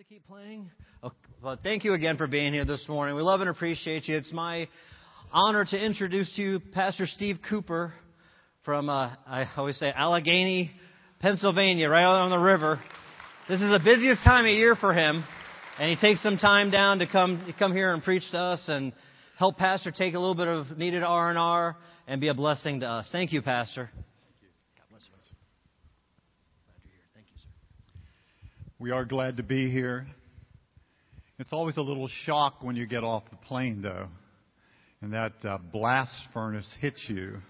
to keep playing? Oh, well, thank you again for being here this morning. We love and appreciate you. It's my honor to introduce to you Pastor Steve Cooper from, uh, I always say, Allegheny, Pennsylvania, right on the river. This is the busiest time of year for him, and he takes some time down to come to come here and preach to us and help Pastor take a little bit of needed R and R and be a blessing to us. Thank you, Pastor. We are glad to be here. It's always a little shock when you get off the plane, though, and that uh, blast furnace hits you.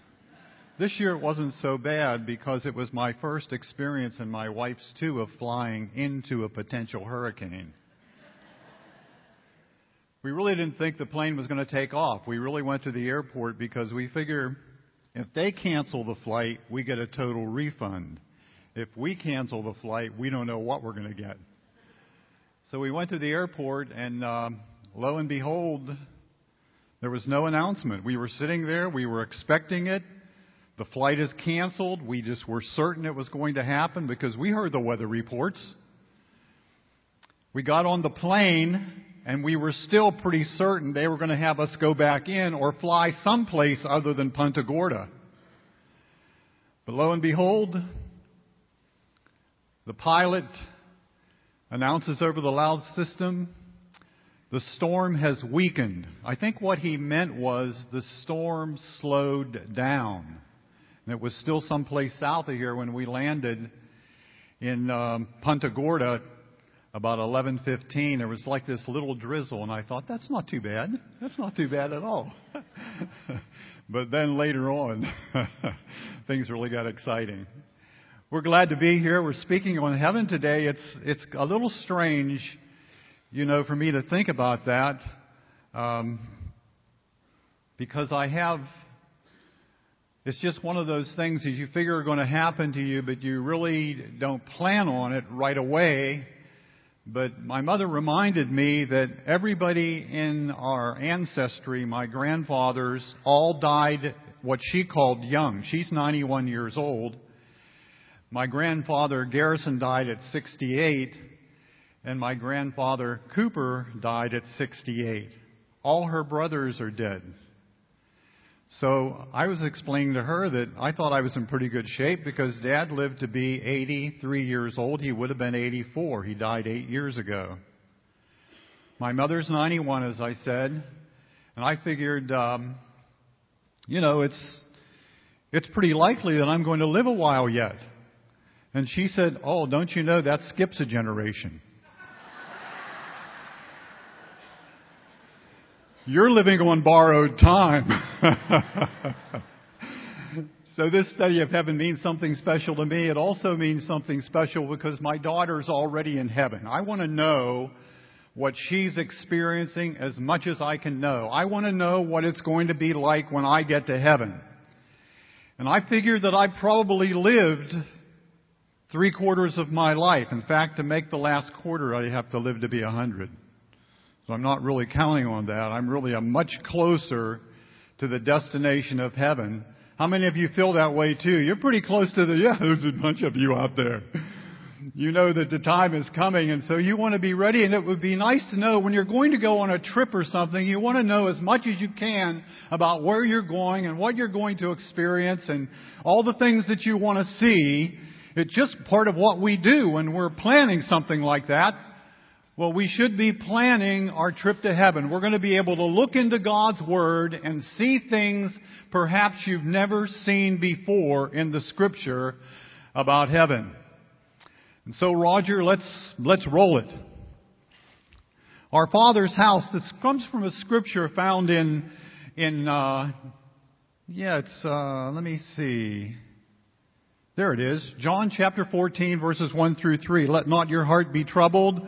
This year it wasn't so bad because it was my first experience and my wife's too of flying into a potential hurricane. We really didn't think the plane was going to take off. We really went to the airport because we figure if they cancel the flight, we get a total refund. If we cancel the flight, we don't know what we're going to get. So we went to the airport, and um, lo and behold, there was no announcement. We were sitting there, we were expecting it. The flight is canceled. We just were certain it was going to happen because we heard the weather reports. We got on the plane, and we were still pretty certain they were going to have us go back in or fly someplace other than Punta Gorda. But lo and behold, the pilot announces over the loud system, the storm has weakened. I think what he meant was the storm slowed down. And it was still someplace south of here when we landed in um, Punta Gorda about 11:15. There was like this little drizzle, and I thought that's not too bad. That's not too bad at all. but then later on, things really got exciting. We're glad to be here. We're speaking on heaven today. It's, it's a little strange, you know, for me to think about that, um, because I have, it's just one of those things that you figure are going to happen to you, but you really don't plan on it right away. But my mother reminded me that everybody in our ancestry, my grandfathers, all died what she called young. She's 91 years old. My grandfather Garrison died at 68, and my grandfather Cooper died at 68. All her brothers are dead. So I was explaining to her that I thought I was in pretty good shape because dad lived to be 83 years old. He would have been 84. He died eight years ago. My mother's 91, as I said, and I figured, um, you know, it's, it's pretty likely that I'm going to live a while yet. And she said, Oh, don't you know that skips a generation? You're living on borrowed time. so this study of heaven means something special to me. It also means something special because my daughter's already in heaven. I want to know what she's experiencing as much as I can know. I want to know what it's going to be like when I get to heaven. And I figured that I probably lived three quarters of my life. In fact, to make the last quarter, I have to live to be a hundred. So I'm not really counting on that. I'm really a much closer to the destination of heaven. How many of you feel that way too? You're pretty close to the, yeah, there's a bunch of you out there. You know that the time is coming and so you want to be ready and it would be nice to know when you're going to go on a trip or something, you want to know as much as you can about where you're going and what you're going to experience and all the things that you want to see it's just part of what we do when we're planning something like that. Well, we should be planning our trip to heaven. We're going to be able to look into God's Word and see things perhaps you've never seen before in the Scripture about heaven. And so, Roger, let's, let's roll it. Our Father's house, this comes from a scripture found in, in, uh, yeah, it's, uh, let me see. There it is. John chapter 14 verses 1 through 3. Let not your heart be troubled.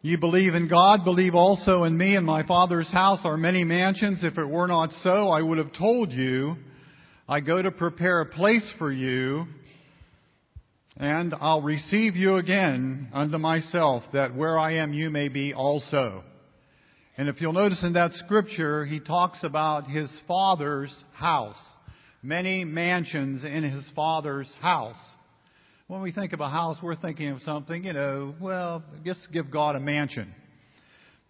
You believe in God, believe also in me. In my Father's house are many mansions. If it were not so, I would have told you. I go to prepare a place for you, and I'll receive you again unto myself, that where I am you may be also. And if you'll notice in that scripture, he talks about his Father's house many mansions in his father's house. when we think of a house, we're thinking of something, you know, well, just give God a mansion.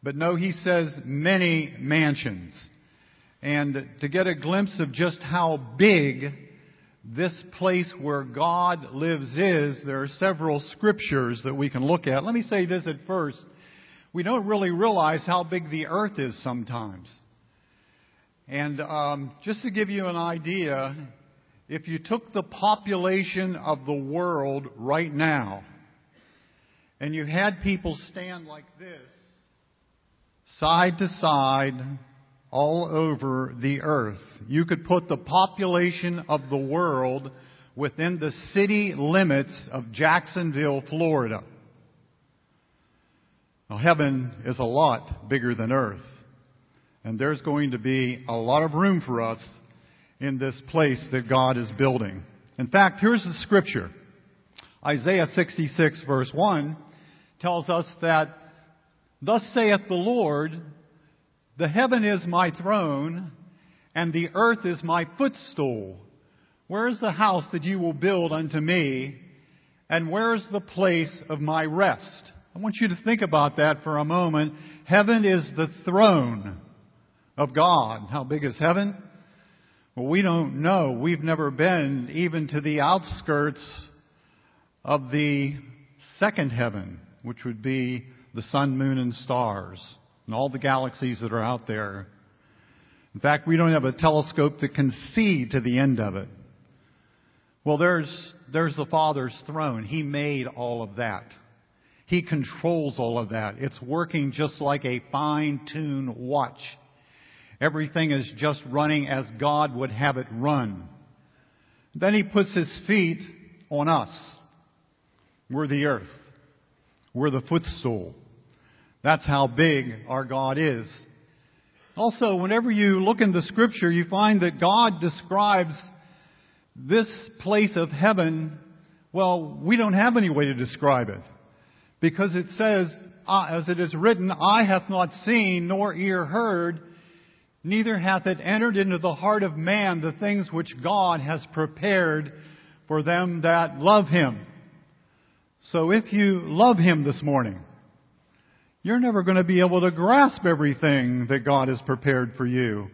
But no, he says many mansions. And to get a glimpse of just how big this place where God lives is, there are several scriptures that we can look at. Let me say this at first. We don't really realize how big the earth is sometimes. And um, just to give you an idea, if you took the population of the world right now and you had people stand like this, side to side, all over the earth, you could put the population of the world within the city limits of Jacksonville, Florida. Now, heaven is a lot bigger than earth. And there's going to be a lot of room for us in this place that God is building. In fact, here's the scripture. Isaiah 66 verse 1 tells us that, Thus saith the Lord, the heaven is my throne, and the earth is my footstool. Where is the house that you will build unto me, and where is the place of my rest? I want you to think about that for a moment. Heaven is the throne of God. How big is heaven? Well, we don't know. We've never been even to the outskirts of the second heaven, which would be the sun, moon, and stars, and all the galaxies that are out there. In fact, we don't have a telescope that can see to the end of it. Well, there's, there's the Father's throne. He made all of that. He controls all of that. It's working just like a fine-tuned watch. Everything is just running as God would have it run. Then he puts his feet on us. We're the earth. We're the footstool. That's how big our God is. Also, whenever you look in the scripture, you find that God describes this place of heaven, well, we don't have any way to describe it. Because it says, uh, as it is written, eye hath not seen, nor ear heard, neither hath it entered into the heart of man the things which God has prepared for them that love him. So if you love him this morning, you're never going to be able to grasp everything that God has prepared for you.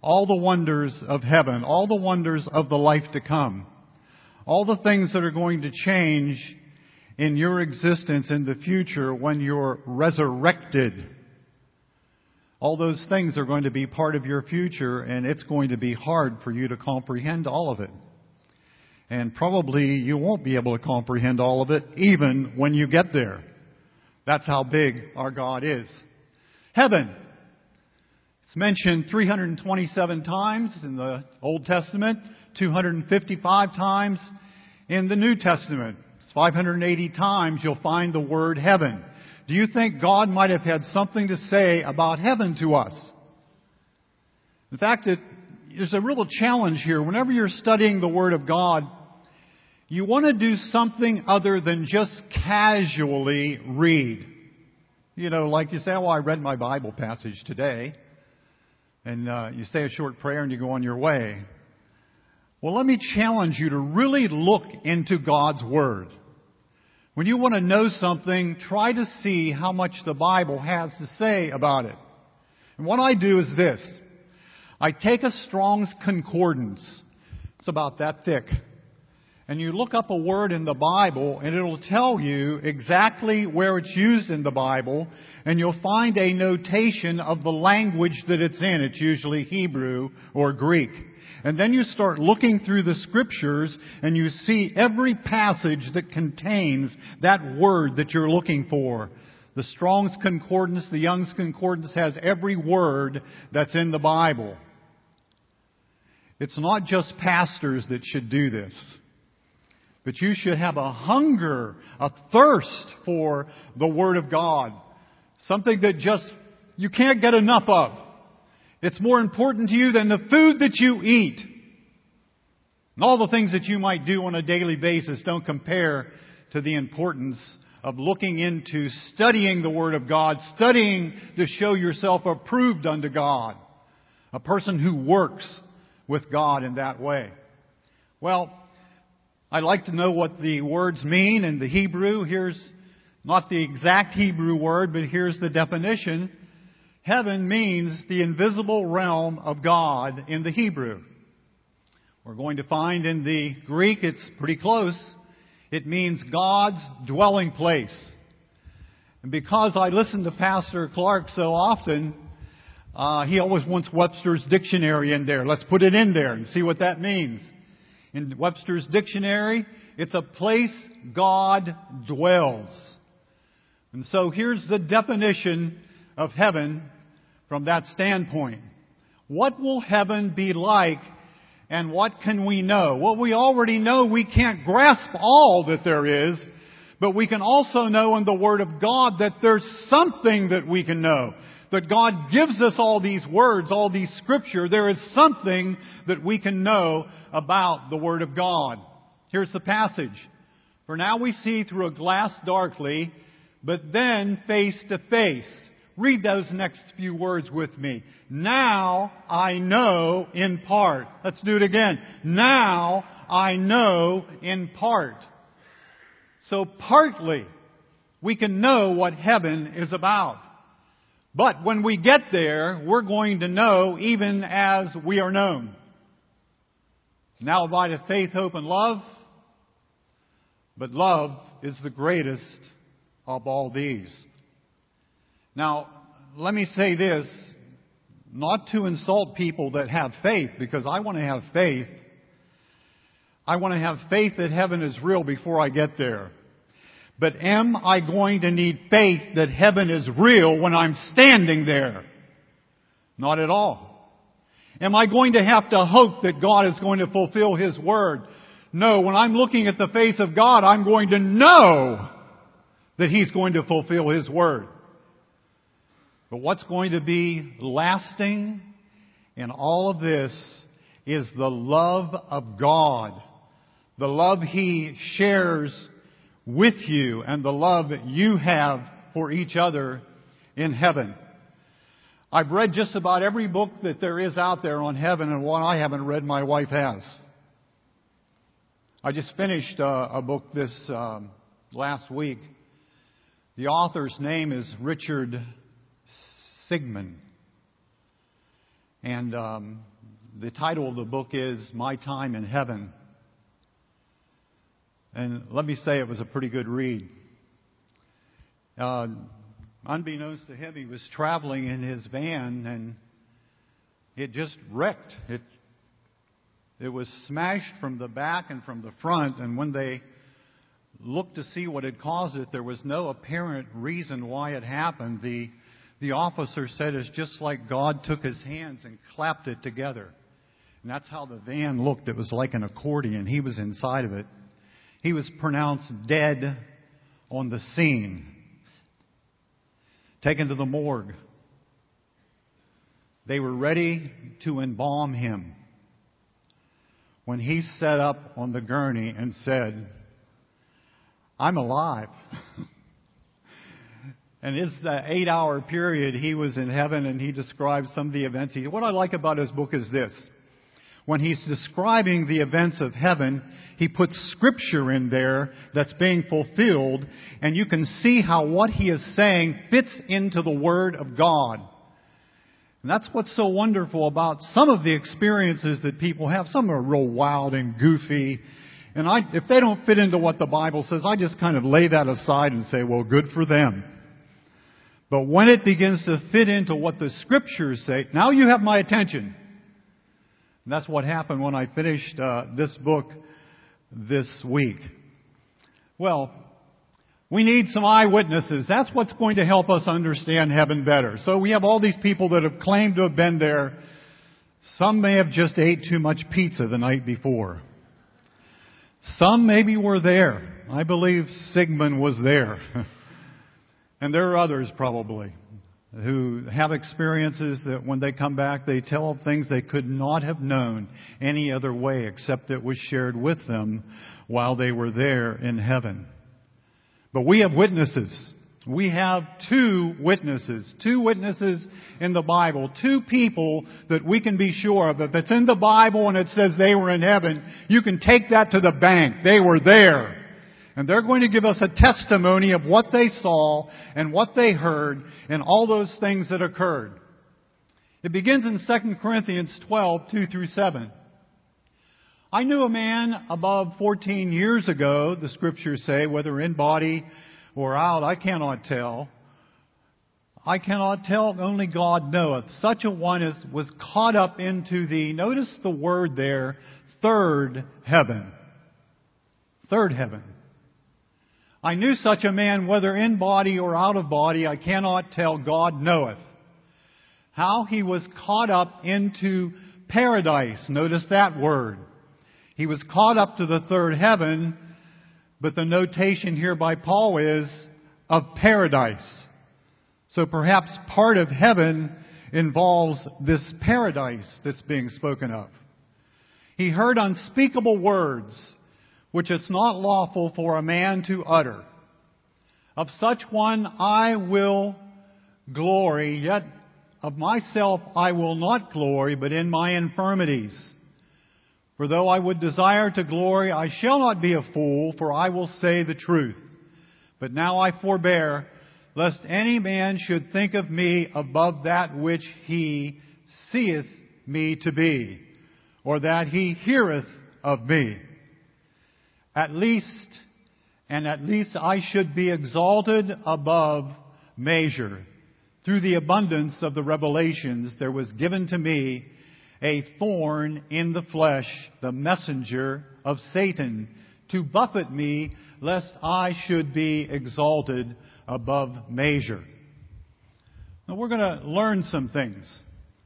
All the wonders of heaven, all the wonders of the life to come, all the things that are going to change in your existence in the future when you're resurrected. All those things are going to be part of your future and it's going to be hard for you to comprehend all of it. And probably you won't be able to comprehend all of it even when you get there. That's how big our God is. Heaven. It's mentioned 327 times in the Old Testament, 255 times in the New Testament. It's 580 times you'll find the word heaven. Do you think God might have had something to say about heaven to us? In fact, it, there's a real challenge here. Whenever you're studying the Word of God, you want to do something other than just casually read. You know, like you say, well, I read my Bible passage today. And uh, you say a short prayer and you go on your way. Well, let me challenge you to really look into God's Word. When you want to know something, try to see how much the Bible has to say about it. And what I do is this. I take a Strong's Concordance. It's about that thick and you look up a word in the Bible and it'll tell you exactly where it's used in the Bible and you'll find a notation of the language that it's in. It's usually Hebrew or Greek. And then you start looking through the scriptures and you see every passage that contains that word that you're looking for. The Strong's Concordance, the Young's Concordance has every word that's in the Bible. It's not just pastors that should do this. But you should have a hunger, a thirst for the Word of God. Something that just you can't get enough of. It's more important to you than the food that you eat. And all the things that you might do on a daily basis don't compare to the importance of looking into studying the Word of God, studying to show yourself approved unto God. A person who works with God in that way. Well, I'd like to know what the words mean in the Hebrew. Here's not the exact Hebrew word, but here's the definition. Heaven means the invisible realm of God in the Hebrew. We're going to find in the Greek it's pretty close. It means God's dwelling place. And because I listen to Pastor Clark so often, uh, he always wants Webster's dictionary in there. Let's put it in there and see what that means. In Webster's dictionary, it's a place God dwells. And so here's the definition of heaven from that standpoint. What will heaven be like and what can we know? Well, we already know we can't grasp all that there is, but we can also know in the Word of God that there's something that we can know. That God gives us all these words, all these scripture. There is something that we can know about the Word of God. Here's the passage. For now we see through a glass darkly, but then face to face. Read those next few words with me. Now I know in part. Let's do it again. Now I know in part. So partly we can know what heaven is about. But when we get there, we're going to know even as we are known. Now abideth faith, hope, and love. But love is the greatest of all these. Now, let me say this, not to insult people that have faith, because I want to have faith. I want to have faith that heaven is real before I get there. But am I going to need faith that heaven is real when I'm standing there? Not at all. Am I going to have to hope that God is going to fulfill His word? No, when I'm looking at the face of God, I'm going to know that He's going to fulfill His word. But what's going to be lasting in all of this is the love of God. The love He shares with you and the love you have for each other in heaven. I've read just about every book that there is out there on heaven and one I haven't read my wife has. I just finished uh, a book this um, last week. The author's name is Richard Sigmund. And um, the title of the book is My Time in Heaven. And let me say it was a pretty good read. Uh, unbeknownst to him, he was traveling in his van and it just wrecked. It, it was smashed from the back and from the front, and when they looked to see what had caused it, there was no apparent reason why it happened. The the officer said it's just like God took his hands and clapped it together. And that's how the van looked. It was like an accordion. He was inside of it. He was pronounced dead on the scene, taken to the morgue. They were ready to embalm him when he sat up on the gurney and said, I'm alive. And it's uh, eight hour period, he was in heaven and he describes some of the events. What I like about his book is this. When he's describing the events of heaven, he puts scripture in there that's being fulfilled and you can see how what he is saying fits into the Word of God. And that's what's so wonderful about some of the experiences that people have. Some are real wild and goofy. And I, if they don't fit into what the Bible says, I just kind of lay that aside and say, well, good for them. But when it begins to fit into what the scriptures say, now you have my attention. And that's what happened when I finished uh, this book this week. Well, we need some eyewitnesses. That's what's going to help us understand heaven better. So we have all these people that have claimed to have been there. Some may have just ate too much pizza the night before. Some maybe were there. I believe Sigmund was there. And there are others probably who have experiences that when they come back, they tell of things they could not have known any other way except it was shared with them while they were there in heaven. But we have witnesses. we have two witnesses, two witnesses in the Bible, two people that we can be sure of. If it's in the Bible and it says they were in heaven, you can take that to the bank. They were there. And they're going to give us a testimony of what they saw and what they heard and all those things that occurred. It begins in 2 Corinthians 12, 2 through 7. I knew a man above 14 years ago, the scriptures say, whether in body or out, I cannot tell. I cannot tell, only God knoweth. Such a one as was caught up into the, notice the word there, third heaven. Third heaven. I knew such a man, whether in body or out of body, I cannot tell, God knoweth. How he was caught up into paradise. Notice that word. He was caught up to the third heaven, but the notation here by Paul is of paradise. So perhaps part of heaven involves this paradise that's being spoken of. He heard unspeakable words which it's not lawful for a man to utter. Of such one I will glory, yet of myself I will not glory, but in my infirmities. For though I would desire to glory, I shall not be a fool, for I will say the truth. But now I forbear, lest any man should think of me above that which he seeth me to be, or that he heareth of me. At least, and at least I should be exalted above measure. Through the abundance of the revelations, there was given to me a thorn in the flesh, the messenger of Satan, to buffet me, lest I should be exalted above measure. Now we're going to learn some things.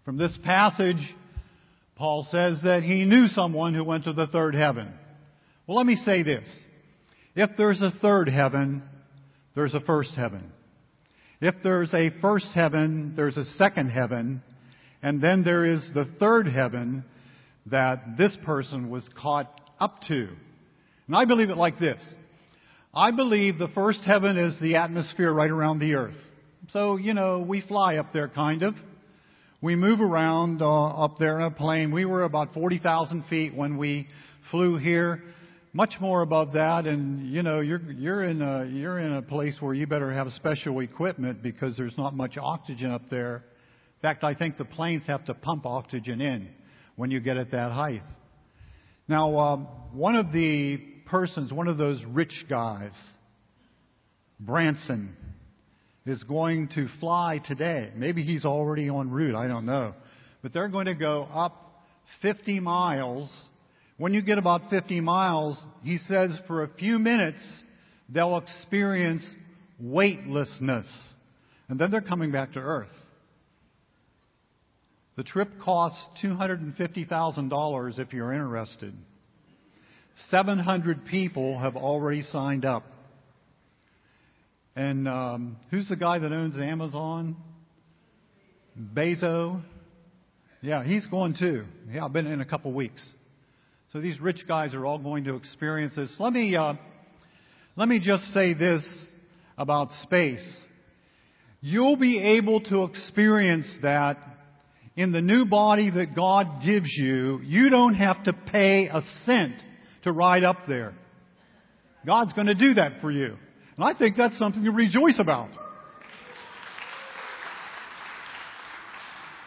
From this passage, Paul says that he knew someone who went to the third heaven. Well, let me say this. If there's a third heaven, there's a first heaven. If there's a first heaven, there's a second heaven, and then there is the third heaven that this person was caught up to. And I believe it like this. I believe the first heaven is the atmosphere right around the earth. So, you know, we fly up there kind of. We move around uh, up there in a plane. We were about 40,000 feet when we flew here much more above that, and you know you're you're in a you're in a place where you better have special equipment because there's not much oxygen up there. In fact, I think the planes have to pump oxygen in when you get at that height. Now, um, one of the persons, one of those rich guys, Branson, is going to fly today. Maybe he's already en route. I don't know, but they're going to go up 50 miles when you get about 50 miles, he says for a few minutes they'll experience weightlessness. And then they're coming back to Earth. The trip costs $250,000 if you're interested. 700 people have already signed up. And um, who's the guy that owns Amazon? Bezos. Yeah, he's going too. Yeah, I've been in a couple weeks. So these rich guys are all going to experience this. Let me, uh, let me just say this about space. You'll be able to experience that in the new body that God gives you. You don't have to pay a cent to ride up there. God's going to do that for you. And I think that's something to rejoice about.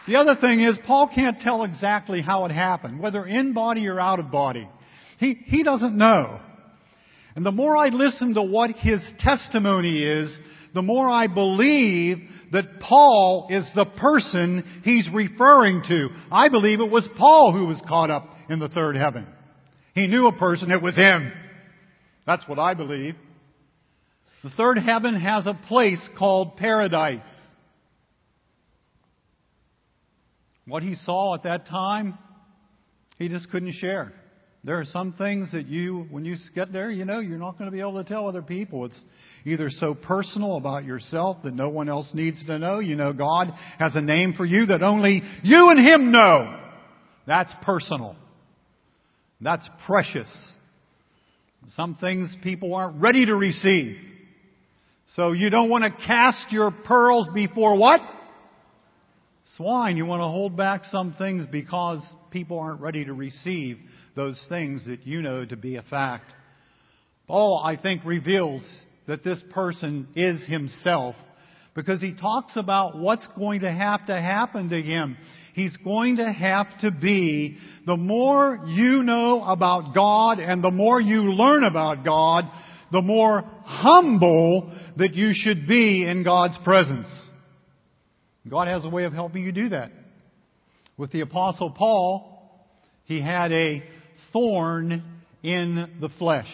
The other thing is, Paul can't tell exactly how it happened, whether in body or out of body. He, he doesn't know. And the more I listen to what his testimony is, the more I believe that Paul is the person he's referring to. I believe it was Paul who was caught up in the third heaven. He knew a person, it was him. That's what I believe. The third heaven has a place called paradise. What he saw at that time, he just couldn't share. There are some things that you, when you get there, you know, you're not going to be able to tell other people. It's either so personal about yourself that no one else needs to know. You know, God has a name for you that only you and Him know. That's personal. That's precious. Some things people aren't ready to receive. So you don't want to cast your pearls before what? Swine. You want to hold back some things because people aren't ready to receive those things that you know to be a fact. Paul, I think, reveals that this person is himself because he talks about what's going to have to happen to him. He's going to have to be, the more you know about God and the more you learn about God, the more humble that you should be in God's presence. God has a way of helping you do that. With the apostle Paul, he had a thorn in the flesh.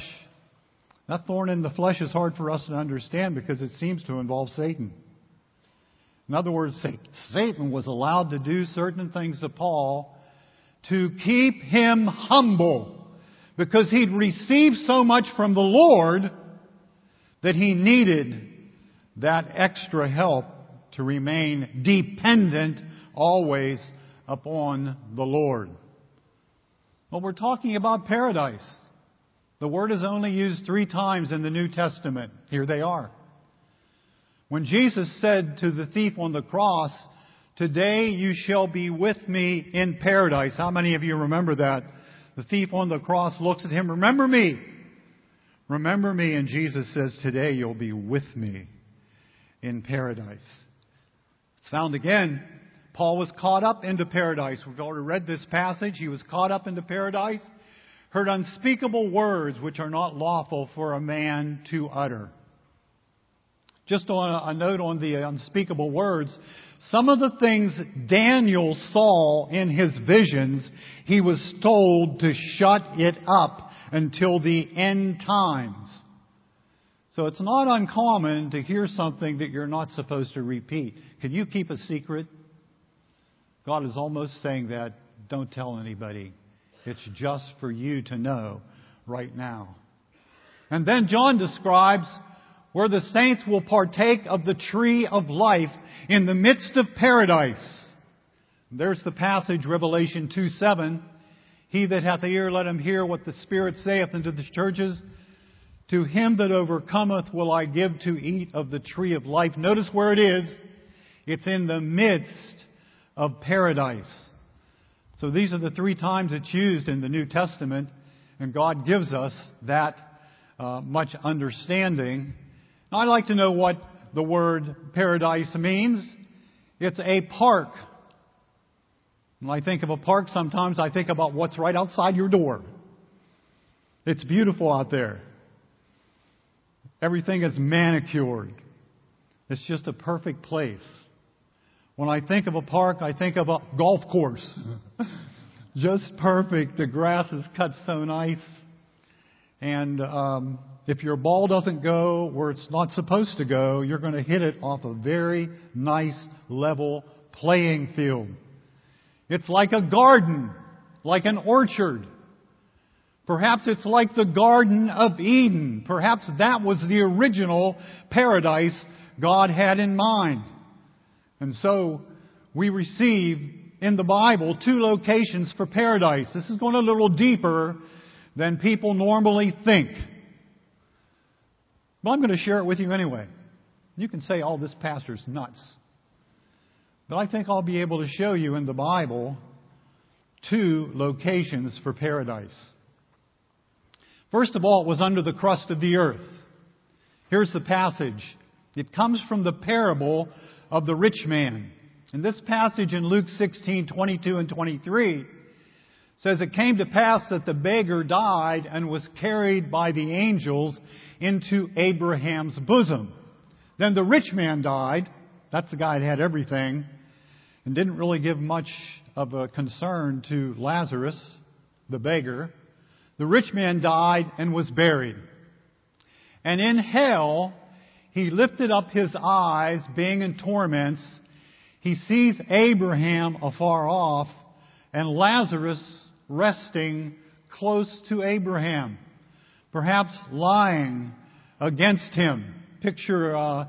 That thorn in the flesh is hard for us to understand because it seems to involve Satan. In other words, Satan was allowed to do certain things to Paul to keep him humble because he'd received so much from the Lord that he needed that extra help to remain dependent always upon the Lord. Well, we're talking about paradise. The word is only used three times in the New Testament. Here they are. When Jesus said to the thief on the cross, Today you shall be with me in paradise. How many of you remember that? The thief on the cross looks at him, Remember me. Remember me. And Jesus says, Today you'll be with me in paradise. It's found again. Paul was caught up into paradise. We've already read this passage. He was caught up into paradise, heard unspeakable words which are not lawful for a man to utter. Just on a, a note on the unspeakable words, some of the things Daniel saw in his visions, he was told to shut it up until the end times. So it's not uncommon to hear something that you're not supposed to repeat. Can you keep a secret? God is almost saying that. Don't tell anybody. It's just for you to know right now. And then John describes where the saints will partake of the tree of life in the midst of paradise. There's the passage, Revelation 2 7. He that hath ear, let him hear what the Spirit saith unto the churches. To him that overcometh will I give to eat of the tree of life. Notice where it is. It's in the midst of paradise. So these are the three times it's used in the New Testament, and God gives us that uh, much understanding now, I'd like to know what the word paradise means. It's a park. When I think of a park, sometimes I think about what's right outside your door. It's beautiful out there. Everything is manicured. It's just a perfect place. When I think of a park, I think of a golf course. just perfect. The grass is cut so nice. And um, if your ball doesn't go where it's not supposed to go, you're going to hit it off a very nice, level playing field. It's like a garden, like an orchard. Perhaps it's like the Garden of Eden. Perhaps that was the original paradise God had in mind. And so we receive in the Bible two locations for paradise. This is going a little deeper than people normally think. But I'm going to share it with you anyway. You can say, oh, this pastor's nuts. But I think I'll be able to show you in the Bible two locations for paradise. First of all, it was under the crust of the earth. Here's the passage. It comes from the parable of the rich man. And this passage in Luke 16, 22 and 23, says it came to pass that the beggar died and was carried by the angels into Abraham's bosom. Then the rich man died. That's the guy that had everything and didn't really give much of a concern to Lazarus, the beggar. The rich man died and was buried. And in hell, he lifted up his eyes, being in torments. He sees Abraham afar off and Lazarus resting close to Abraham perhaps lying against him. Picture uh,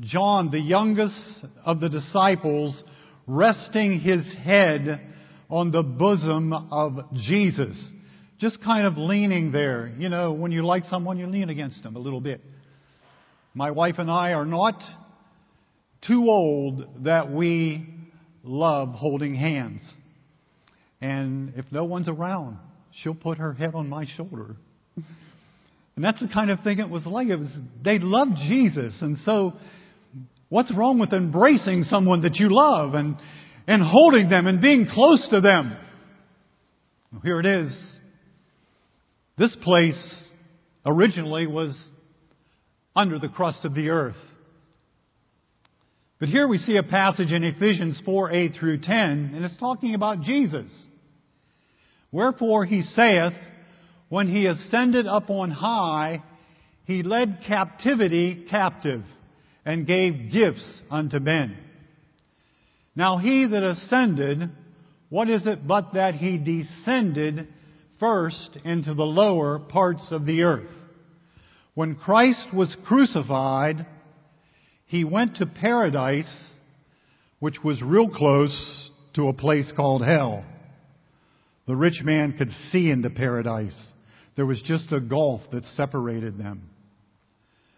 John, the youngest of the disciples, resting his head on the bosom of Jesus. Just kind of leaning there. You know, when you like someone, you lean against them a little bit. My wife and I are not too old that we love holding hands. And if no one's around, she'll put her head on my shoulder. And that's the kind of thing it was like. It was, they loved Jesus. And so, what's wrong with embracing someone that you love and, and holding them and being close to them? Well, here it is. This place originally was under the crust of the earth. But here we see a passage in Ephesians 4, 8 through 10, and it's talking about Jesus. Wherefore he saith, when he ascended up on high, he led captivity captive and gave gifts unto men. Now he that ascended, what is it but that he descended first into the lower parts of the earth? When Christ was crucified, he went to paradise, which was real close to a place called hell. The rich man could see into paradise. There was just a gulf that separated them.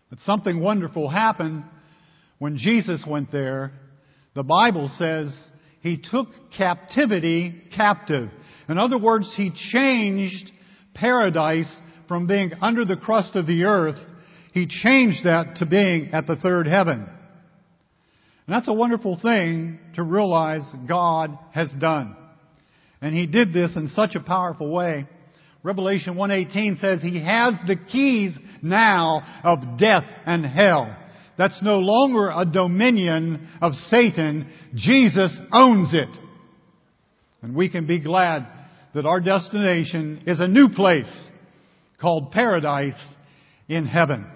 But something wonderful happened when Jesus went there. The Bible says he took captivity captive. In other words, he changed paradise from being under the crust of the earth he changed that to being at the third heaven. And that's a wonderful thing to realize God has done. And He did this in such a powerful way. Revelation 118 says He has the keys now of death and hell. That's no longer a dominion of Satan. Jesus owns it. And we can be glad that our destination is a new place called paradise in heaven.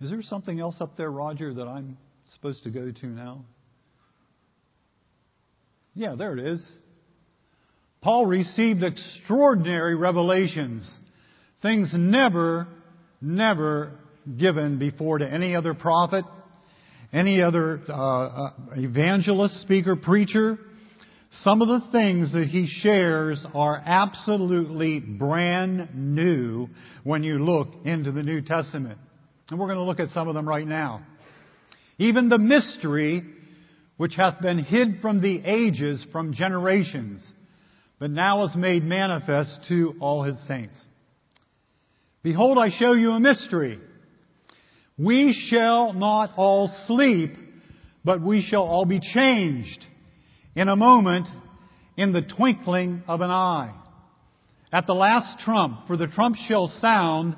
Is there something else up there, Roger, that I'm supposed to go to now? Yeah, there it is. Paul received extraordinary revelations, things never, never given before to any other prophet, any other uh, uh, evangelist, speaker, preacher. Some of the things that he shares are absolutely brand new when you look into the New Testament. And we're going to look at some of them right now. Even the mystery which hath been hid from the ages, from generations, but now is made manifest to all his saints. Behold, I show you a mystery. We shall not all sleep, but we shall all be changed in a moment, in the twinkling of an eye. At the last trump, for the trump shall sound,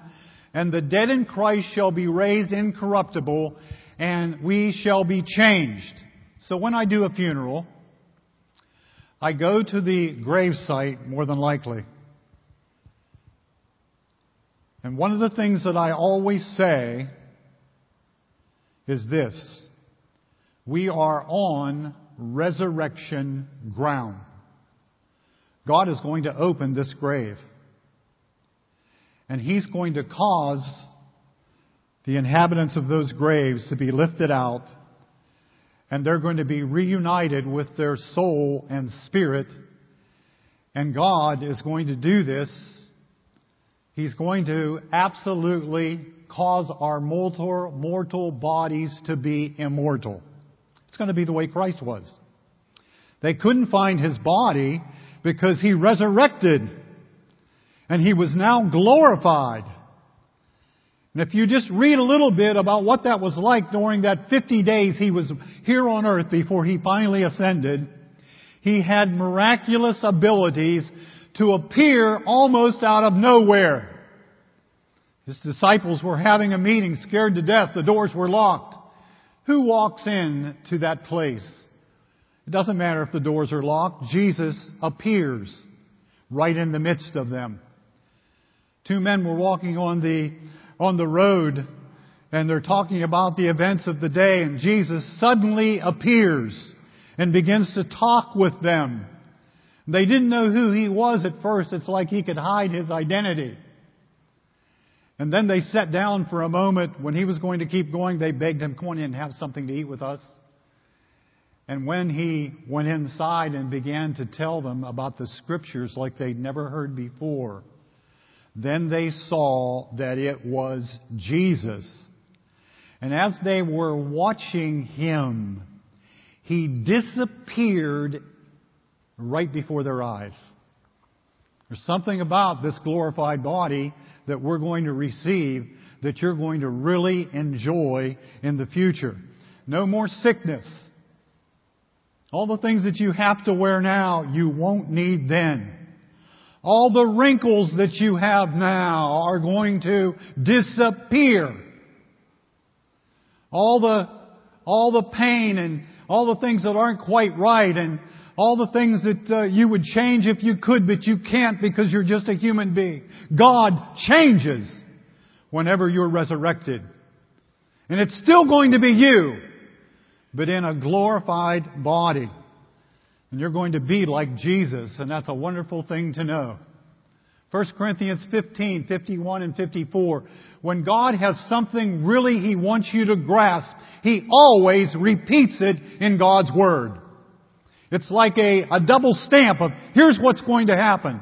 and the dead in Christ shall be raised incorruptible, and we shall be changed. So when I do a funeral, I go to the gravesite more than likely. And one of the things that I always say is this. We are on resurrection ground. God is going to open this grave. And he's going to cause the inhabitants of those graves to be lifted out, and they're going to be reunited with their soul and spirit. And God is going to do this. He's going to absolutely cause our mortal, mortal bodies to be immortal. It's going to be the way Christ was. They couldn't find his body because he resurrected and he was now glorified. And if you just read a little bit about what that was like during that 50 days he was here on earth before he finally ascended, he had miraculous abilities to appear almost out of nowhere. His disciples were having a meeting, scared to death. The doors were locked. Who walks in to that place? It doesn't matter if the doors are locked. Jesus appears right in the midst of them. Two men were walking on the, on the road and they're talking about the events of the day and Jesus suddenly appears and begins to talk with them. They didn't know who he was at first. It's like he could hide his identity. And then they sat down for a moment. When he was going to keep going, they begged him, come on in and have something to eat with us. And when he went inside and began to tell them about the scriptures like they'd never heard before, Then they saw that it was Jesus. And as they were watching him, he disappeared right before their eyes. There's something about this glorified body that we're going to receive that you're going to really enjoy in the future. No more sickness. All the things that you have to wear now, you won't need then. All the wrinkles that you have now are going to disappear. All the, all the pain and all the things that aren't quite right and all the things that uh, you would change if you could, but you can't because you're just a human being. God changes whenever you're resurrected. And it's still going to be you, but in a glorified body. And you're going to be like Jesus, and that's a wonderful thing to know. 1 Corinthians 15, 51 and 54. When God has something really He wants you to grasp, He always repeats it in God's Word. It's like a, a double stamp of, here's what's going to happen.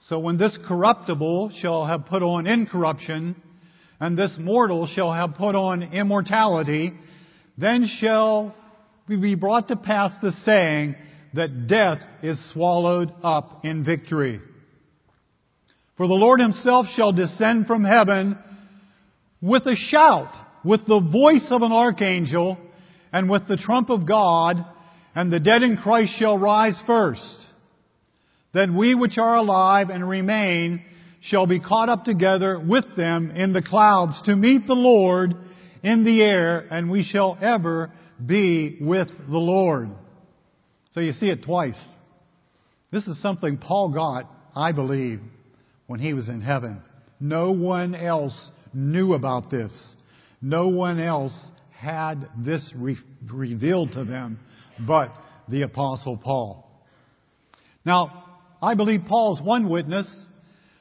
So when this corruptible shall have put on incorruption, and this mortal shall have put on immortality, then shall be brought to pass the saying that death is swallowed up in victory. For the Lord himself shall descend from heaven with a shout, with the voice of an archangel, and with the trump of God, and the dead in Christ shall rise first. Then we which are alive and remain shall be caught up together with them in the clouds to meet the Lord in the air, and we shall ever be with the Lord. So you see it twice. This is something Paul got, I believe, when he was in heaven. No one else knew about this. No one else had this re- revealed to them but the Apostle Paul. Now, I believe Paul's one witness,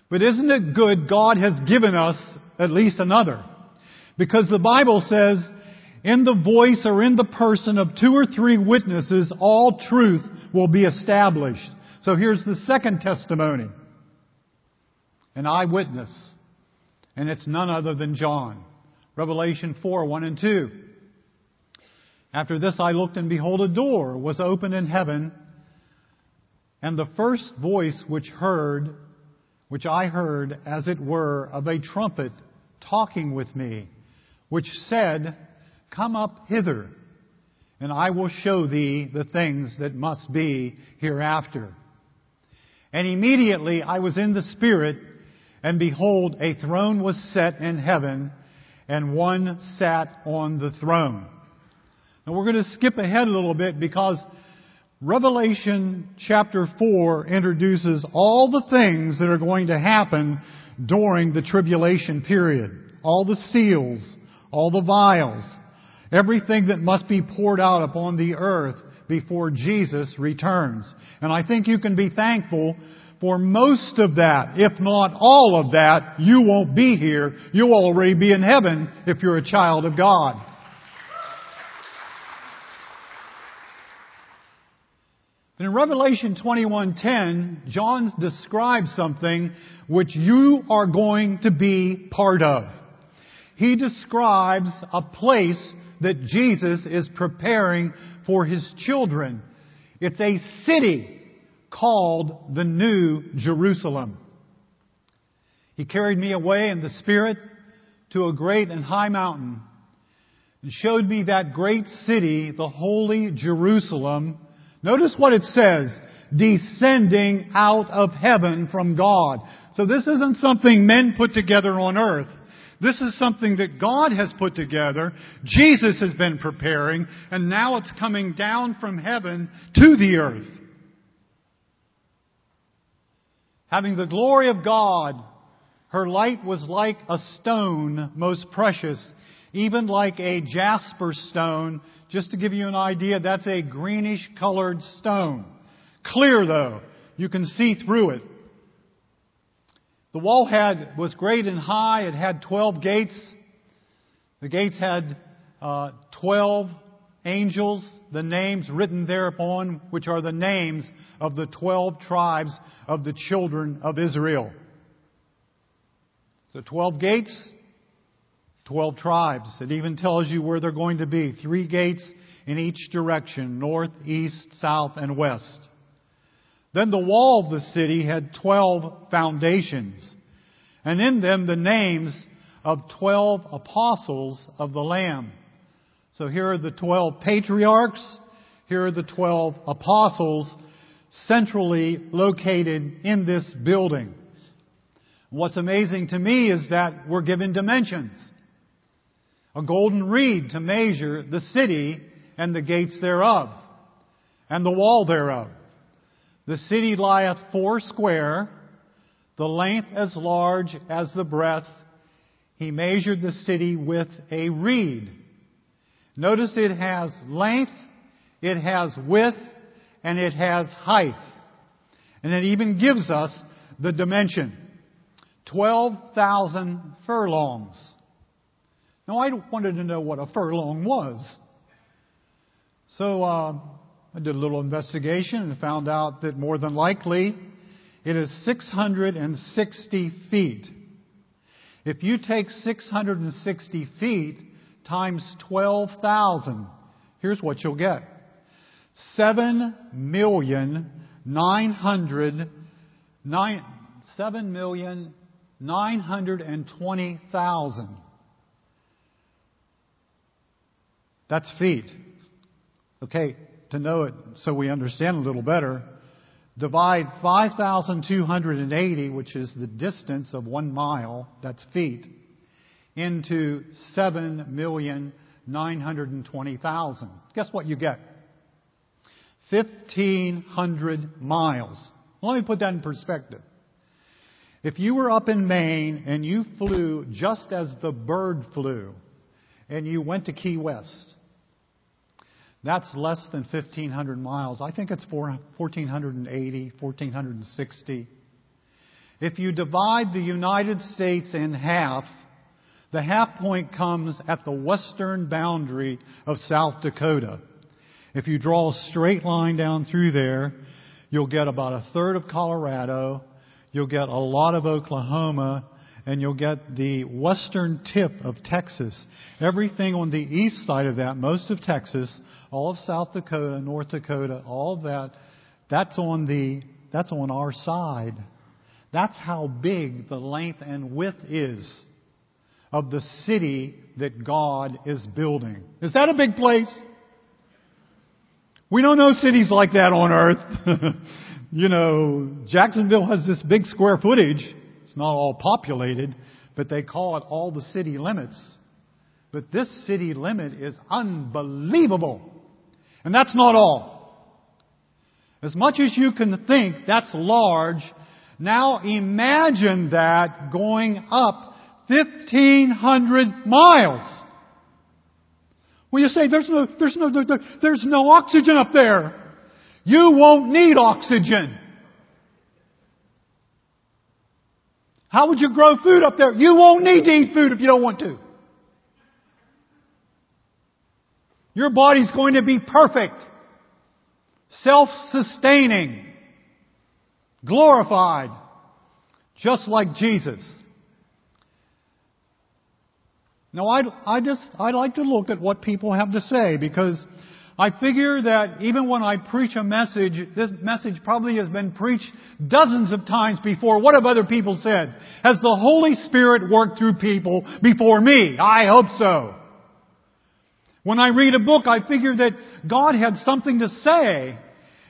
but isn't it good God has given us at least another? Because the Bible says, in the voice or in the person of two or three witnesses, all truth will be established. So here's the second testimony. An eyewitness. And it's none other than John. Revelation 4, 1 and 2. After this I looked, and behold, a door was opened in heaven. And the first voice which heard, which I heard, as it were, of a trumpet talking with me, which said, Come up hither, and I will show thee the things that must be hereafter. And immediately I was in the Spirit, and behold, a throne was set in heaven, and one sat on the throne. Now we're going to skip ahead a little bit because Revelation chapter 4 introduces all the things that are going to happen during the tribulation period. All the seals, all the vials, everything that must be poured out upon the earth before Jesus returns. And I think you can be thankful for most of that, if not all of that, you won't be here. You'll already be in heaven if you're a child of God. In Revelation 21:10, John describes something which you are going to be part of. He describes a place that Jesus is preparing for his children. It's a city called the New Jerusalem. He carried me away in the Spirit to a great and high mountain and showed me that great city, the holy Jerusalem, Notice what it says. Descending out of heaven from God. So this isn't something men put together on earth. This is something that God has put together. Jesus has been preparing, and now it's coming down from heaven to the earth. Having the glory of God, her light was like a stone most precious, even like a jasper stone just to give you an idea, that's a greenish colored stone. Clear though. You can see through it. The wall had, was great and high. It had 12 gates. The gates had uh, 12 angels, the names written thereupon, which are the names of the 12 tribes of the children of Israel. So 12 gates, 12 tribes. It even tells you where they're going to be. Three gates in each direction, north, east, south, and west. Then the wall of the city had 12 foundations, and in them the names of 12 apostles of the Lamb. So here are the 12 patriarchs, here are the 12 apostles centrally located in this building. What's amazing to me is that we're given dimensions. A golden reed to measure the city and the gates thereof, and the wall thereof. The city lieth four square, the length as large as the breadth. He measured the city with a reed. Notice it has length, it has width, and it has height. And it even gives us the dimension. 12,000 furlongs. Now, I wanted to know what a furlong was. So uh, I did a little investigation and found out that more than likely it is 660 feet. If you take 660 feet times 12,000, here's what you'll get 7,900,000. 9, 7,920,000. That's feet. Okay, to know it so we understand a little better, divide 5,280, which is the distance of one mile, that's feet, into 7,920,000. Guess what you get? 1,500 miles. Let me put that in perspective. If you were up in Maine and you flew just as the bird flew, and you went to Key West, that's less than 1,500 miles. I think it's 1,480, 1,460. If you divide the United States in half, the half point comes at the western boundary of South Dakota. If you draw a straight line down through there, you'll get about a third of Colorado, you'll get a lot of Oklahoma, and you'll get the western tip of Texas. Everything on the east side of that, most of Texas, all of South Dakota, North Dakota, all that, that's on the, that's on our side. That's how big the length and width is of the city that God is building. Is that a big place? We don't know cities like that on earth. you know, Jacksonville has this big square footage. It's not all populated, but they call it all the city limits. But this city limit is unbelievable. And that's not all. As much as you can think that's large, now imagine that going up 1500 miles. Well, you say there's no, there's no, there's no oxygen up there. You won't need oxygen. How would you grow food up there? You won't need to eat food if you don't want to. Your body's going to be perfect, self-sustaining, glorified, just like Jesus. Now, I, I just, I like to look at what people have to say because I figure that even when I preach a message, this message probably has been preached dozens of times before. What have other people said? Has the Holy Spirit worked through people before me? I hope so. When I read a book, I figure that God had something to say.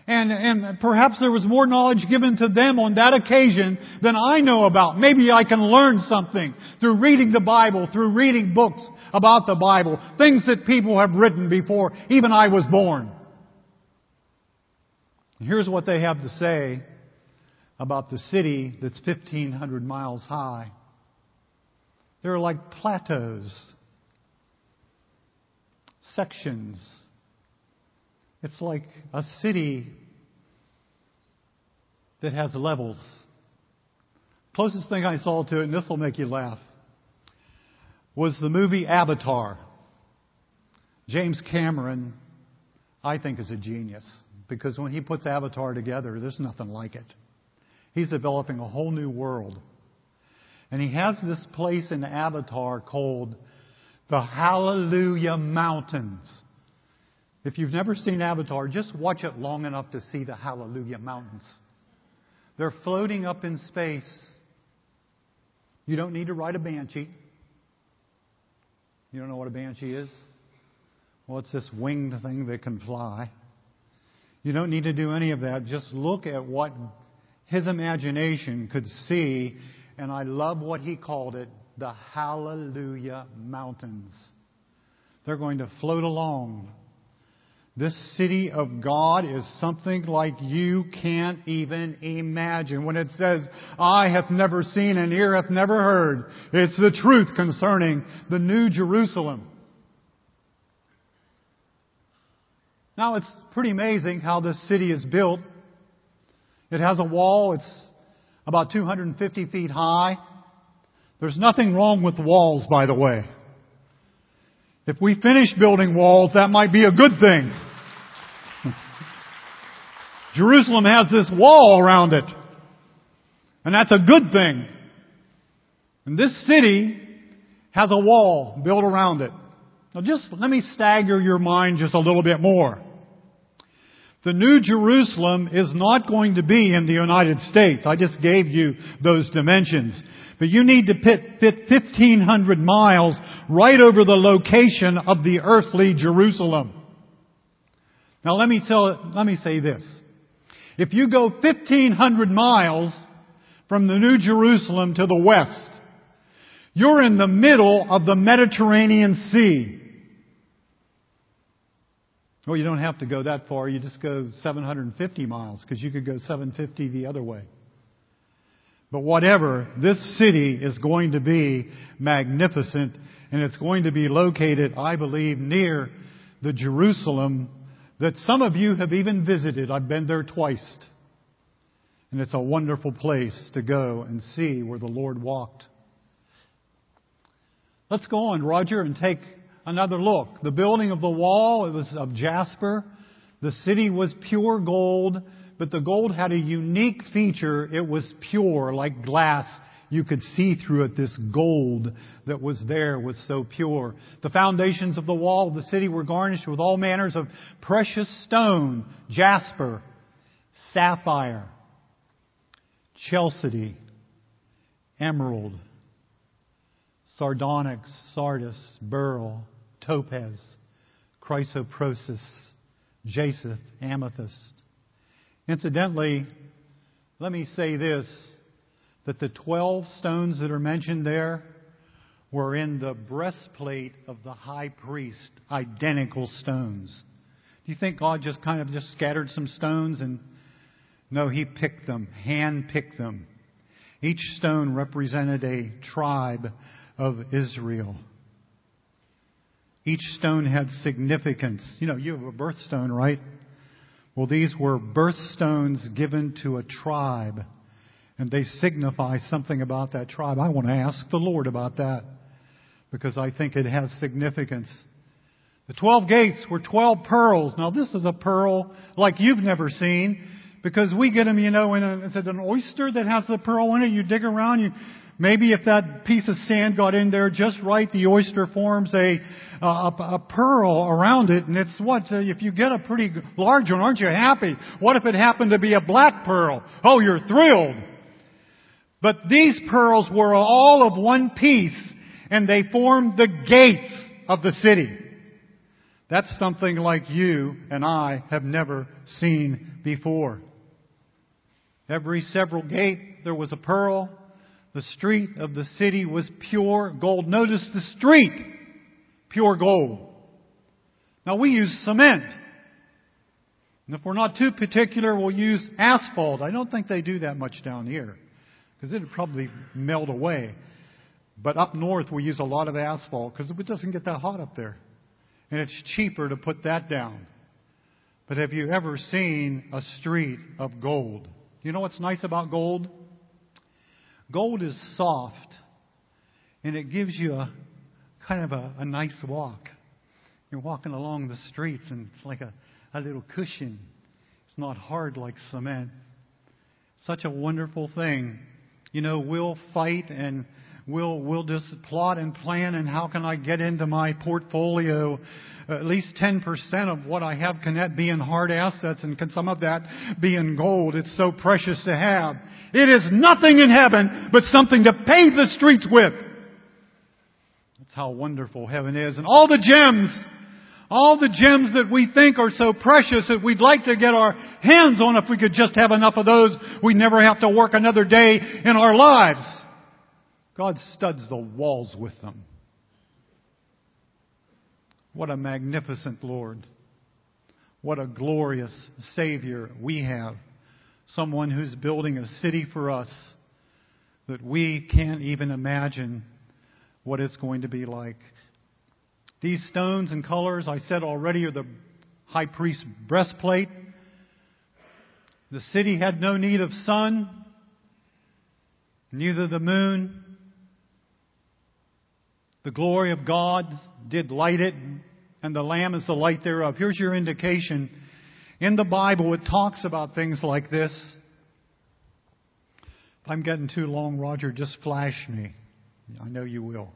And, and perhaps there was more knowledge given to them on that occasion than I know about. Maybe I can learn something through reading the Bible, through reading books about the Bible, things that people have written before even I was born. Here's what they have to say about the city that's 1,500 miles high. They're like plateaus sections. It's like a city that has levels. Closest thing I saw to it, and this will make you laugh, was the movie Avatar. James Cameron, I think, is a genius because when he puts Avatar together, there's nothing like it. He's developing a whole new world. And he has this place in Avatar called the Hallelujah Mountains. If you've never seen Avatar, just watch it long enough to see the Hallelujah Mountains. They're floating up in space. You don't need to ride a banshee. You don't know what a banshee is? Well, it's this winged thing that can fly. You don't need to do any of that. Just look at what his imagination could see, and I love what he called it the Hallelujah Mountains. They're going to float along. This city of God is something like you can't even imagine. When it says, eye hath never seen and ear hath never heard, it's the truth concerning the New Jerusalem. Now it's pretty amazing how this city is built. It has a wall, it's about 250 feet high. There's nothing wrong with walls, by the way. If we finish building walls, that might be a good thing. Jerusalem has this wall around it. And that's a good thing. And this city has a wall built around it. Now just let me stagger your mind just a little bit more. The New Jerusalem is not going to be in the United States. I just gave you those dimensions. But you need to fit, fit 1500 miles right over the location of the earthly Jerusalem. Now let me tell, let me say this. If you go 1500 miles from the New Jerusalem to the west, you're in the middle of the Mediterranean Sea. Well, you don't have to go that far. You just go 750 miles because you could go 750 the other way. But whatever, this city is going to be magnificent and it's going to be located, I believe, near the Jerusalem that some of you have even visited. I've been there twice. And it's a wonderful place to go and see where the Lord walked. Let's go on, Roger, and take another look. The building of the wall, it was of jasper. The city was pure gold, but the gold had a unique feature. It was pure, like glass. You could see through it. This gold that was there was so pure. The foundations of the wall of the city were garnished with all manners of precious stone, jasper, sapphire, chalcedony, emerald, sardonyx, sardius, beryl, topaz, chrysoprasus, jacinth, amethyst. Incidentally, let me say this, that the 12 stones that are mentioned there were in the breastplate of the high priest, identical stones. Do you think God just kind of just scattered some stones and no, he picked them, hand picked them. Each stone represented a tribe of Israel. Each stone had significance. You know, you have a birthstone, right? Well, these were birthstones given to a tribe, and they signify something about that tribe. I want to ask the Lord about that because I think it has significance. The 12 gates were 12 pearls. Now, this is a pearl like you've never seen because we get them, you know, in a, is it an oyster that has the pearl in it? You dig around, you, Maybe if that piece of sand got in there just right, the oyster forms a, a, a pearl around it, and it's what, uh, if you get a pretty large one, aren't you happy? What if it happened to be a black pearl? Oh, you're thrilled. But these pearls were all of one piece, and they formed the gates of the city. That's something like you and I have never seen before. Every several gate, there was a pearl. The street of the city was pure gold. Notice the street, pure gold. Now we use cement. And if we're not too particular, we'll use asphalt. I don't think they do that much down here because it'd probably melt away. But up north, we use a lot of asphalt because it doesn't get that hot up there. And it's cheaper to put that down. But have you ever seen a street of gold? You know what's nice about gold? Gold is soft, and it gives you a kind of a, a nice walk. You're walking along the streets, and it's like a, a little cushion. It's not hard like cement. Such a wonderful thing. you know, we'll fight and we'll, we'll just plot and plan and how can I get into my portfolio at least 10% of what I have can that be in hard assets and can some of that be in gold? It's so precious to have. It is nothing in heaven but something to pave the streets with. That's how wonderful heaven is. And all the gems, all the gems that we think are so precious that we'd like to get our hands on if we could just have enough of those, we'd never have to work another day in our lives. God studs the walls with them. What a magnificent Lord. What a glorious Savior we have. Someone who's building a city for us that we can't even imagine what it's going to be like. These stones and colors, I said already, are the high priest's breastplate. The city had no need of sun, neither the moon, the glory of God did light it, and the Lamb is the light thereof. Here's your indication. In the Bible, it talks about things like this. If I'm getting too long, Roger, just flash me. I know you will.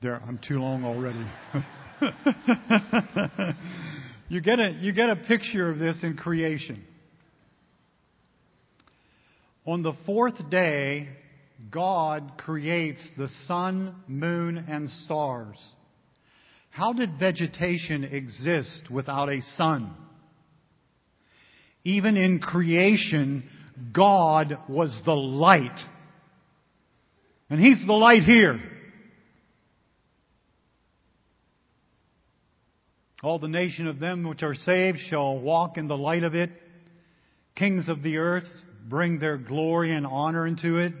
There, I'm too long already. you get a you get a picture of this in creation. On the fourth day, God creates the sun, moon, and stars. How did vegetation exist without a sun? Even in creation, God was the light. And He's the light here. All the nation of them which are saved shall walk in the light of it. Kings of the earth bring their glory and honor into it.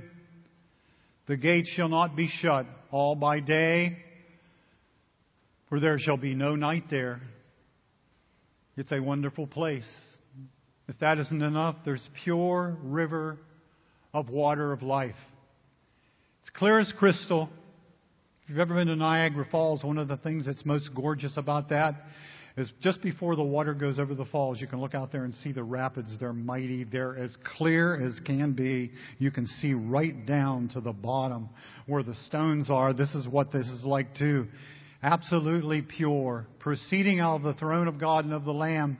The gates shall not be shut all by day, for there shall be no night there. It's a wonderful place. If that isn't enough, there's pure river of water of life. It's clear as crystal. If you've ever been to Niagara Falls, one of the things that's most gorgeous about that is just before the water goes over the falls, you can look out there and see the rapids. They're mighty. They're as clear as can be. You can see right down to the bottom where the stones are. This is what this is like too. Absolutely pure, proceeding out of the throne of God and of the Lamb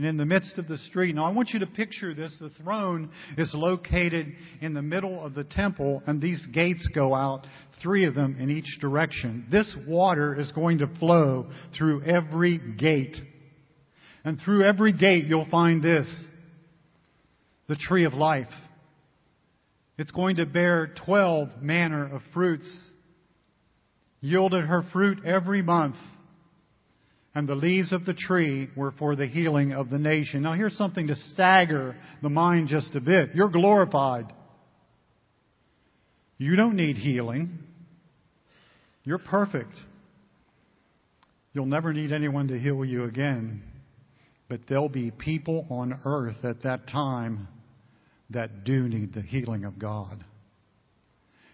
and in the midst of the street. Now, I want you to picture this. The throne is located in the middle of the temple, and these gates go out, three of them in each direction. This water is going to flow through every gate. And through every gate, you'll find this the tree of life. It's going to bear 12 manner of fruits, yielded her fruit every month and the leaves of the tree were for the healing of the nation. Now here's something to stagger the mind just a bit. You're glorified. You don't need healing. You're perfect. You'll never need anyone to heal you again. But there'll be people on earth at that time that do need the healing of God.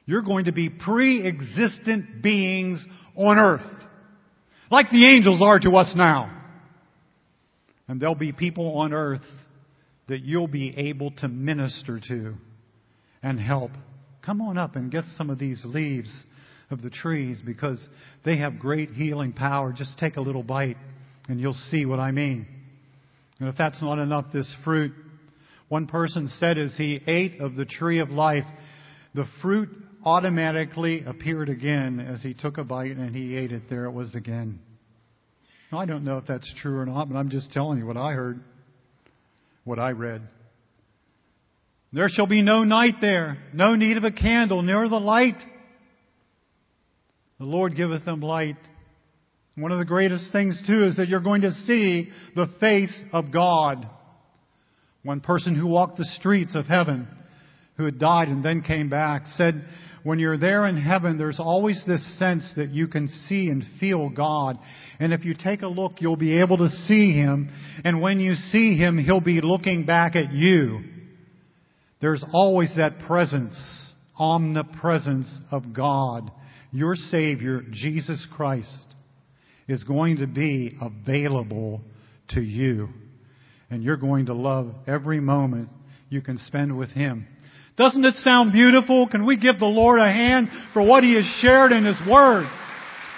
You're going to be pre-existent beings on earth. Like the angels are to us now. And there'll be people on earth that you'll be able to minister to and help. Come on up and get some of these leaves of the trees because they have great healing power. Just take a little bite and you'll see what I mean. And if that's not enough, this fruit, one person said as he ate of the tree of life, the fruit automatically appeared again as he took a bite and he ate it. There it was again. Now, I don't know if that's true or not, but I'm just telling you what I heard, what I read. There shall be no night there, no need of a candle, near the light. The Lord giveth them light. One of the greatest things, too, is that you're going to see the face of God. One person who walked the streets of heaven, who had died and then came back, said, when you're there in heaven, there's always this sense that you can see and feel God. And if you take a look, you'll be able to see Him. And when you see Him, He'll be looking back at you. There's always that presence, omnipresence of God. Your Savior, Jesus Christ, is going to be available to you. And you're going to love every moment you can spend with Him. Doesn't it sound beautiful? Can we give the Lord a hand for what He has shared in His Word?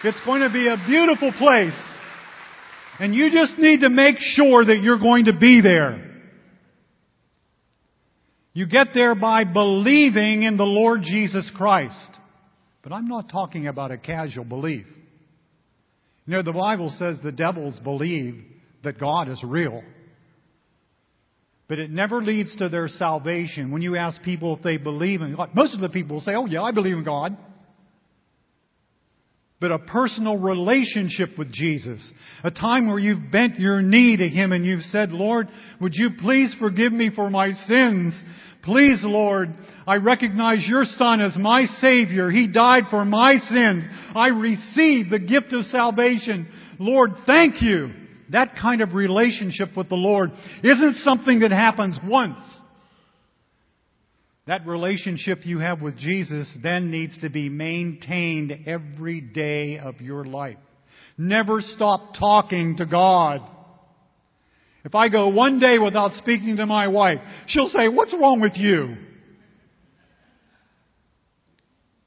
It's going to be a beautiful place. And you just need to make sure that you're going to be there. You get there by believing in the Lord Jesus Christ. But I'm not talking about a casual belief. You know, the Bible says the devils believe that God is real. But it never leads to their salvation. When you ask people if they believe in God, most of the people will say, Oh, yeah, I believe in God. But a personal relationship with Jesus, a time where you've bent your knee to Him and you've said, Lord, would you please forgive me for my sins? Please, Lord, I recognize your Son as my Savior. He died for my sins. I receive the gift of salvation. Lord, thank you. That kind of relationship with the Lord isn't something that happens once. That relationship you have with Jesus then needs to be maintained every day of your life. Never stop talking to God. If I go one day without speaking to my wife, she'll say, What's wrong with you?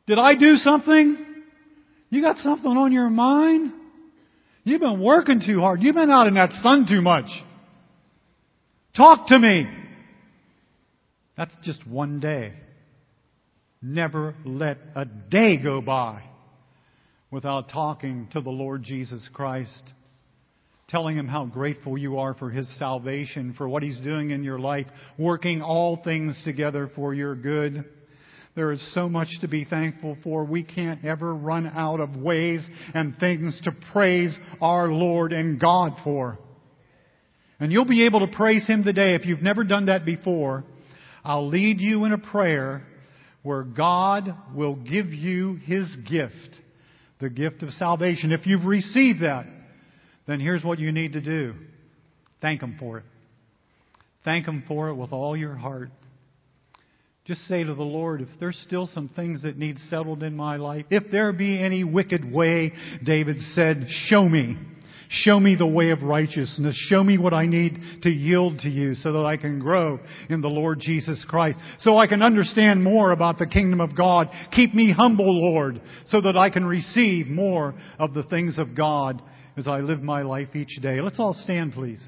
Did I do something? You got something on your mind? You've been working too hard. You've been out in that sun too much. Talk to me. That's just one day. Never let a day go by without talking to the Lord Jesus Christ, telling Him how grateful you are for His salvation, for what He's doing in your life, working all things together for your good. There is so much to be thankful for. We can't ever run out of ways and things to praise our Lord and God for. And you'll be able to praise Him today if you've never done that before. I'll lead you in a prayer where God will give you His gift, the gift of salvation. If you've received that, then here's what you need to do. Thank Him for it. Thank Him for it with all your heart. Just say to the Lord, if there's still some things that need settled in my life, if there be any wicked way, David said, show me. Show me the way of righteousness. Show me what I need to yield to you so that I can grow in the Lord Jesus Christ. So I can understand more about the kingdom of God. Keep me humble, Lord, so that I can receive more of the things of God as I live my life each day. Let's all stand, please.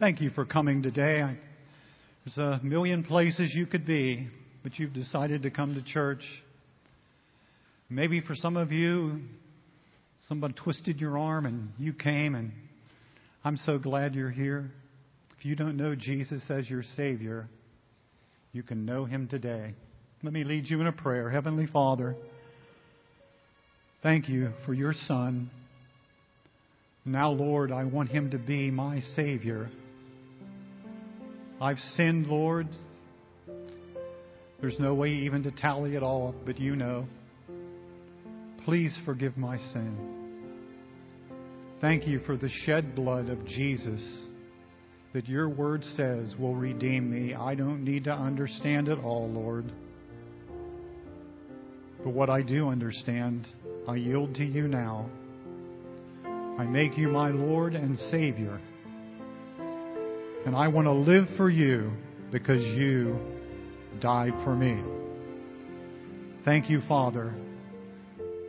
Thank you for coming today. I, there's a million places you could be, but you've decided to come to church. Maybe for some of you, someone twisted your arm and you came, and I'm so glad you're here. If you don't know Jesus as your Savior, you can know Him today. Let me lead you in a prayer. Heavenly Father, thank you for your Son. Now, Lord, I want Him to be my Savior. I've sinned, Lord. There's no way even to tally it all up, but you know. Please forgive my sin. Thank you for the shed blood of Jesus that your word says will redeem me. I don't need to understand it all, Lord. But what I do understand, I yield to you now. I make you my Lord and Savior. And I want to live for you because you died for me. Thank you, Father.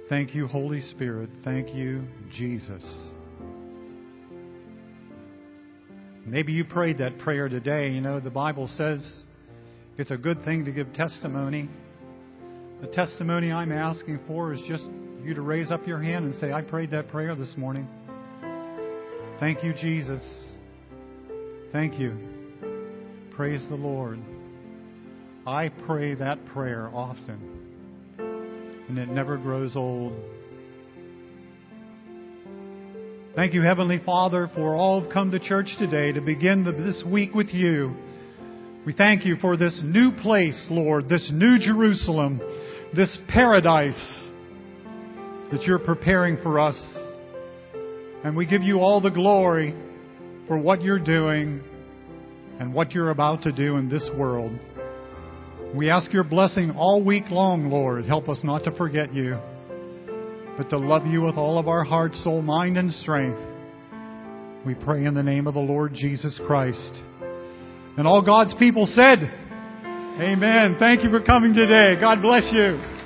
Thank you, Holy Spirit. Thank you, Jesus. Maybe you prayed that prayer today. You know, the Bible says it's a good thing to give testimony. The testimony I'm asking for is just you to raise up your hand and say, I prayed that prayer this morning. Thank you, Jesus. Thank you. Praise the Lord. I pray that prayer often and it never grows old. Thank you, Heavenly Father, for all who've come to church today to begin this week with you. We thank you for this new place, Lord, this new Jerusalem, this paradise that you're preparing for us. And we give you all the glory for what you're doing and what you're about to do in this world. We ask your blessing all week long, Lord. Help us not to forget you, but to love you with all of our heart, soul, mind, and strength. We pray in the name of the Lord Jesus Christ. And all God's people said, Amen. Thank you for coming today. God bless you.